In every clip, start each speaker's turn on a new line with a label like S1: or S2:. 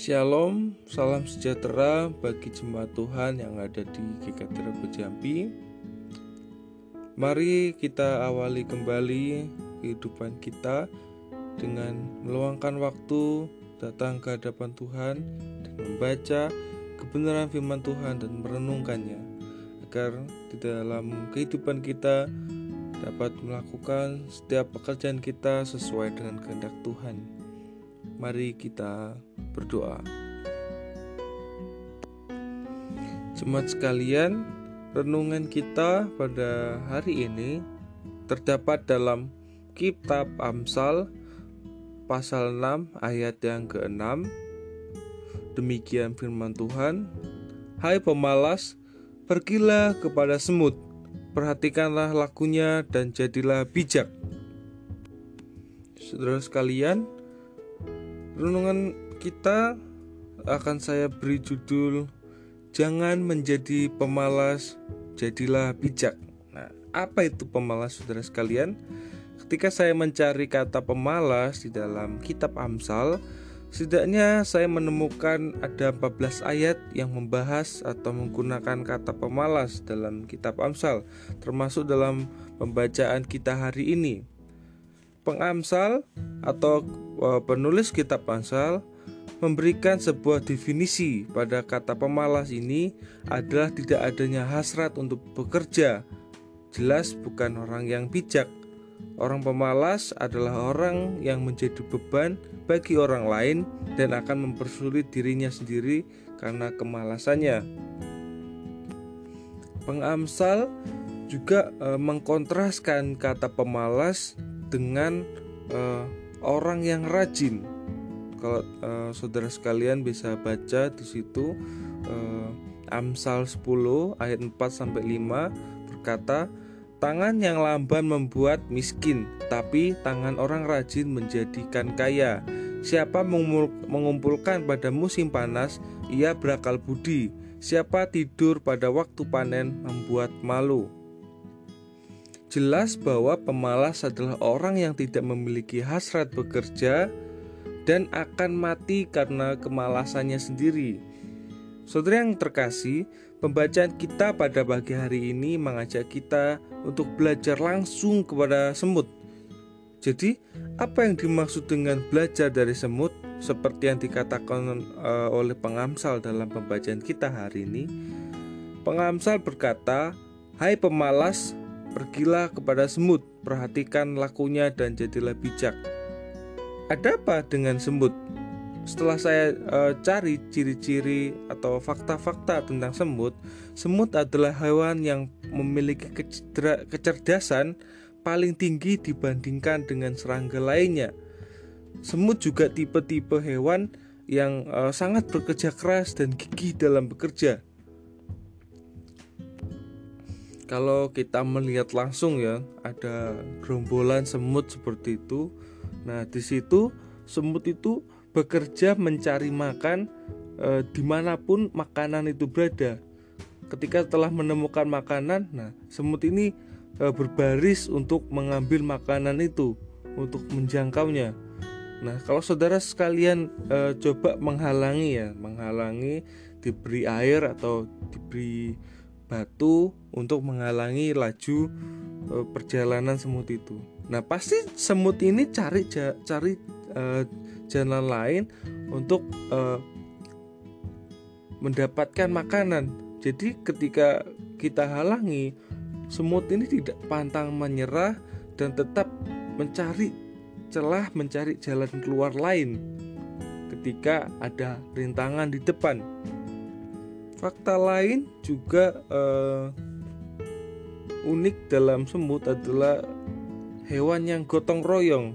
S1: Shalom, salam sejahtera bagi jemaat Tuhan yang ada di GKT Jambi. Mari kita awali kembali kehidupan kita dengan meluangkan waktu datang ke hadapan Tuhan dan membaca kebenaran firman Tuhan dan merenungkannya agar di dalam kehidupan kita dapat melakukan setiap pekerjaan kita sesuai dengan kehendak Tuhan. Mari kita berdoa. Jemaat sekalian, renungan kita pada hari ini terdapat dalam kitab Amsal pasal 6 ayat yang ke-6. Demikian firman Tuhan, Hai pemalas, pergilah kepada semut, perhatikanlah lakunya dan jadilah bijak. Saudara sekalian, renungan kita akan saya beri judul Jangan menjadi pemalas, jadilah bijak. Nah, apa itu pemalas Saudara sekalian? Ketika saya mencari kata pemalas di dalam kitab Amsal, setidaknya saya menemukan ada 14 ayat yang membahas atau menggunakan kata pemalas dalam kitab Amsal, termasuk dalam pembacaan kita hari ini. Pengamsal atau e, penulis kitab Amsal memberikan sebuah definisi pada kata pemalas ini adalah tidak adanya hasrat untuk bekerja. Jelas bukan orang yang bijak. Orang pemalas adalah orang yang menjadi beban bagi orang lain dan akan mempersulit dirinya sendiri karena kemalasannya. Pengamsal juga e, mengkontraskan kata pemalas dengan e, orang yang rajin. Kalau uh, saudara sekalian bisa baca di situ uh, Amsal 10 ayat 4 sampai 5 berkata tangan yang lamban membuat miskin tapi tangan orang rajin menjadikan kaya. Siapa mengumpulkan pada musim panas ia berakal budi. Siapa tidur pada waktu panen membuat malu Jelas bahwa pemalas adalah orang yang tidak memiliki hasrat bekerja, dan akan mati karena kemalasannya sendiri. Saudara yang terkasih, pembacaan kita pada pagi hari ini mengajak kita untuk belajar langsung kepada semut. Jadi, apa yang dimaksud dengan belajar dari semut seperti yang dikatakan uh, oleh pengamsal dalam pembacaan kita hari ini? Pengamsal berkata, "Hai pemalas, pergilah kepada semut, perhatikan lakunya dan jadilah bijak." ada apa dengan semut? Setelah saya e, cari ciri-ciri atau fakta-fakta tentang semut, semut adalah hewan yang memiliki kecerdasan paling tinggi dibandingkan dengan serangga lainnya. Semut juga tipe-tipe hewan yang e, sangat bekerja keras dan gigih dalam bekerja. Kalau kita melihat langsung ya, ada gerombolan semut seperti itu Nah, di situ semut itu bekerja mencari makan e, di mana pun makanan itu berada. Ketika telah menemukan makanan, nah semut ini e, berbaris untuk mengambil makanan itu, untuk menjangkaunya. Nah, kalau saudara sekalian e, coba menghalangi ya, menghalangi diberi air atau diberi batu untuk menghalangi laju e, perjalanan semut itu. Nah, pasti semut ini cari cari uh, jalan lain untuk uh, mendapatkan makanan. Jadi ketika kita halangi, semut ini tidak pantang menyerah dan tetap mencari celah, mencari jalan keluar lain ketika ada rintangan di depan. Fakta lain juga uh, unik dalam semut adalah hewan yang gotong royong,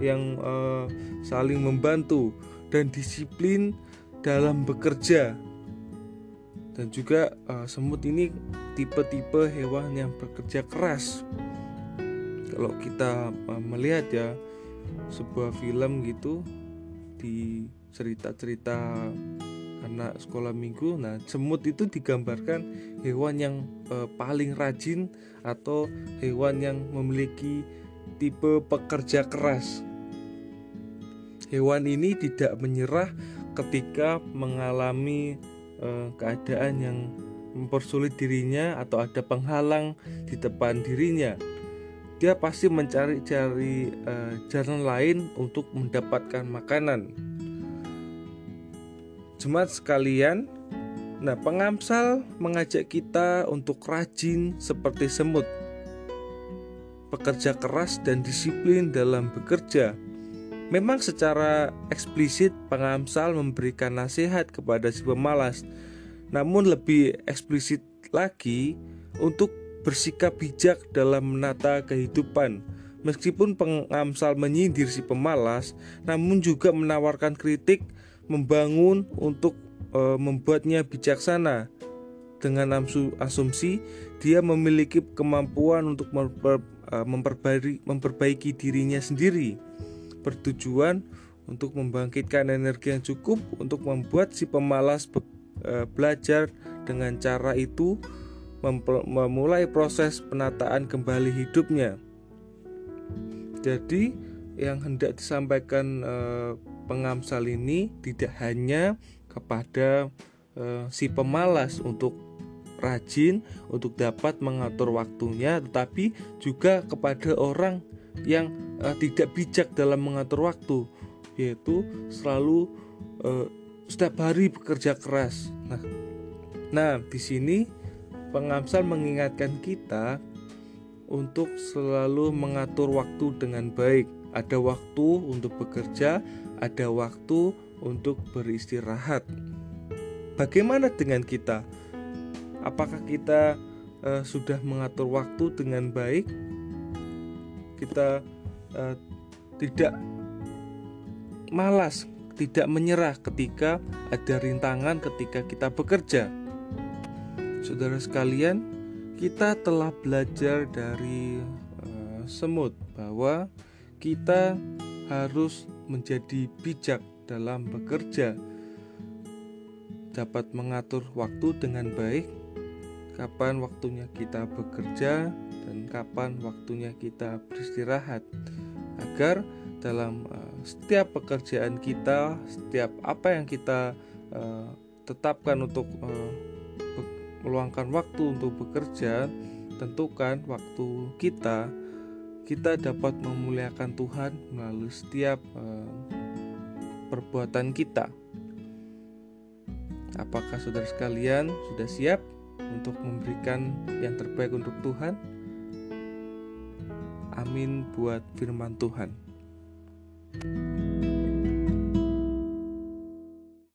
S1: yang uh, saling membantu dan disiplin dalam bekerja. Dan juga uh, semut ini tipe-tipe hewan yang bekerja keras. Kalau kita uh, melihat ya sebuah film gitu di cerita-cerita anak sekolah minggu. Nah, semut itu digambarkan hewan yang e, paling rajin atau hewan yang memiliki tipe pekerja keras. Hewan ini tidak menyerah ketika mengalami uh, keadaan yang mempersulit dirinya atau ada penghalang di depan dirinya dia pasti mencari-cari uh, jalan lain untuk mendapatkan makanan. Jemaat sekalian, nah pengamsal mengajak kita untuk rajin seperti semut, bekerja keras dan disiplin dalam bekerja. Memang secara eksplisit pengamsal memberikan nasihat kepada si pemalas, namun lebih eksplisit lagi untuk bersikap bijak dalam menata kehidupan. Meskipun pengamsal menyindir si pemalas, namun juga menawarkan kritik, membangun untuk e, membuatnya bijaksana. Dengan asumsi dia memiliki kemampuan untuk memper, e, memperbaiki, memperbaiki dirinya sendiri, bertujuan untuk membangkitkan energi yang cukup untuk membuat si pemalas be, e, belajar dengan cara itu memulai proses penataan kembali hidupnya. Jadi yang hendak disampaikan eh, pengamsal ini tidak hanya kepada eh, si pemalas untuk rajin untuk dapat mengatur waktunya, tetapi juga kepada orang yang eh, tidak bijak dalam mengatur waktu, yaitu selalu eh, setiap hari bekerja keras. Nah, nah di sini Pengamsal mengingatkan kita untuk selalu mengatur waktu dengan baik. Ada waktu untuk bekerja, ada waktu untuk beristirahat. Bagaimana dengan kita? Apakah kita uh, sudah mengatur waktu dengan baik? Kita uh, tidak malas, tidak menyerah ketika ada rintangan ketika kita bekerja Saudara sekalian, kita telah belajar dari uh, semut bahwa kita harus menjadi bijak dalam bekerja, dapat mengatur waktu dengan baik, kapan waktunya kita bekerja dan kapan waktunya kita beristirahat, agar dalam uh, setiap pekerjaan kita, setiap apa yang kita uh, tetapkan untuk uh, meluangkan waktu untuk bekerja, tentukan waktu kita kita dapat memuliakan Tuhan melalui setiap uh, perbuatan kita. Apakah saudara sekalian sudah siap untuk memberikan yang terbaik untuk Tuhan? Amin buat firman Tuhan.